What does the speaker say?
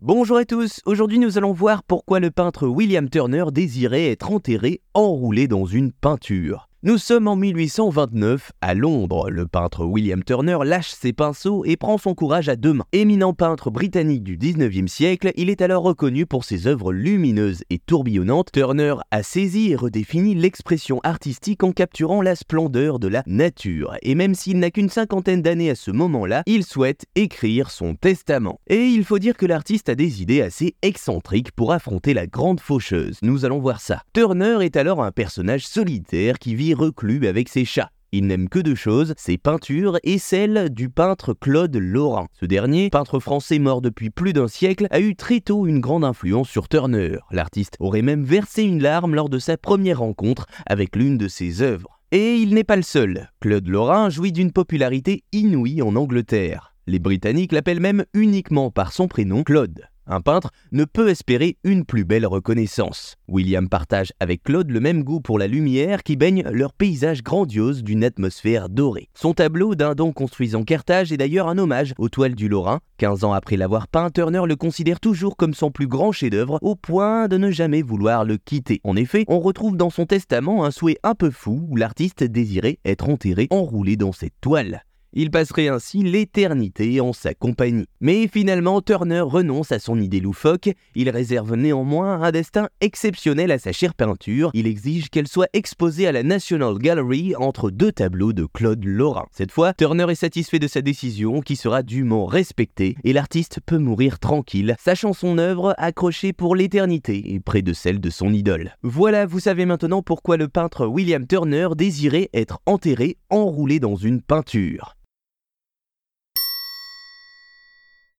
Bonjour à tous, aujourd'hui nous allons voir pourquoi le peintre William Turner désirait être enterré enroulé dans une peinture. Nous sommes en 1829 à Londres. Le peintre William Turner lâche ses pinceaux et prend son courage à deux mains. Éminent peintre britannique du 19e siècle, il est alors reconnu pour ses œuvres lumineuses et tourbillonnantes. Turner a saisi et redéfini l'expression artistique en capturant la splendeur de la nature. Et même s'il n'a qu'une cinquantaine d'années à ce moment-là, il souhaite écrire son testament. Et il faut dire que l'artiste a des idées assez excentriques pour affronter la grande faucheuse. Nous allons voir ça. Turner est alors un personnage solitaire qui vit reclus avec ses chats. Il n'aime que deux choses, ses peintures et celles du peintre Claude Lorrain. Ce dernier, peintre français mort depuis plus d'un siècle, a eu très tôt une grande influence sur Turner. L'artiste aurait même versé une larme lors de sa première rencontre avec l'une de ses œuvres. Et il n'est pas le seul. Claude Lorrain jouit d'une popularité inouïe en Angleterre. Les Britanniques l'appellent même uniquement par son prénom Claude. Un peintre ne peut espérer une plus belle reconnaissance. William partage avec Claude le même goût pour la lumière qui baigne leur paysage grandiose d'une atmosphère dorée. Son tableau d'un don construisant Carthage est d'ailleurs un hommage aux toiles du Lorrain. 15 ans après l'avoir peint, Turner le considère toujours comme son plus grand chef-d'œuvre au point de ne jamais vouloir le quitter. En effet, on retrouve dans son testament un souhait un peu fou où l'artiste désirait être enterré enroulé dans cette toile. Il passerait ainsi l'éternité en sa compagnie. Mais finalement, Turner renonce à son idée loufoque. Il réserve néanmoins un destin exceptionnel à sa chère peinture. Il exige qu'elle soit exposée à la National Gallery entre deux tableaux de Claude Lorrain. Cette fois, Turner est satisfait de sa décision qui sera dûment respectée et l'artiste peut mourir tranquille, sachant son œuvre accrochée pour l'éternité et près de celle de son idole. Voilà, vous savez maintenant pourquoi le peintre William Turner désirait être enterré enroulé dans une peinture.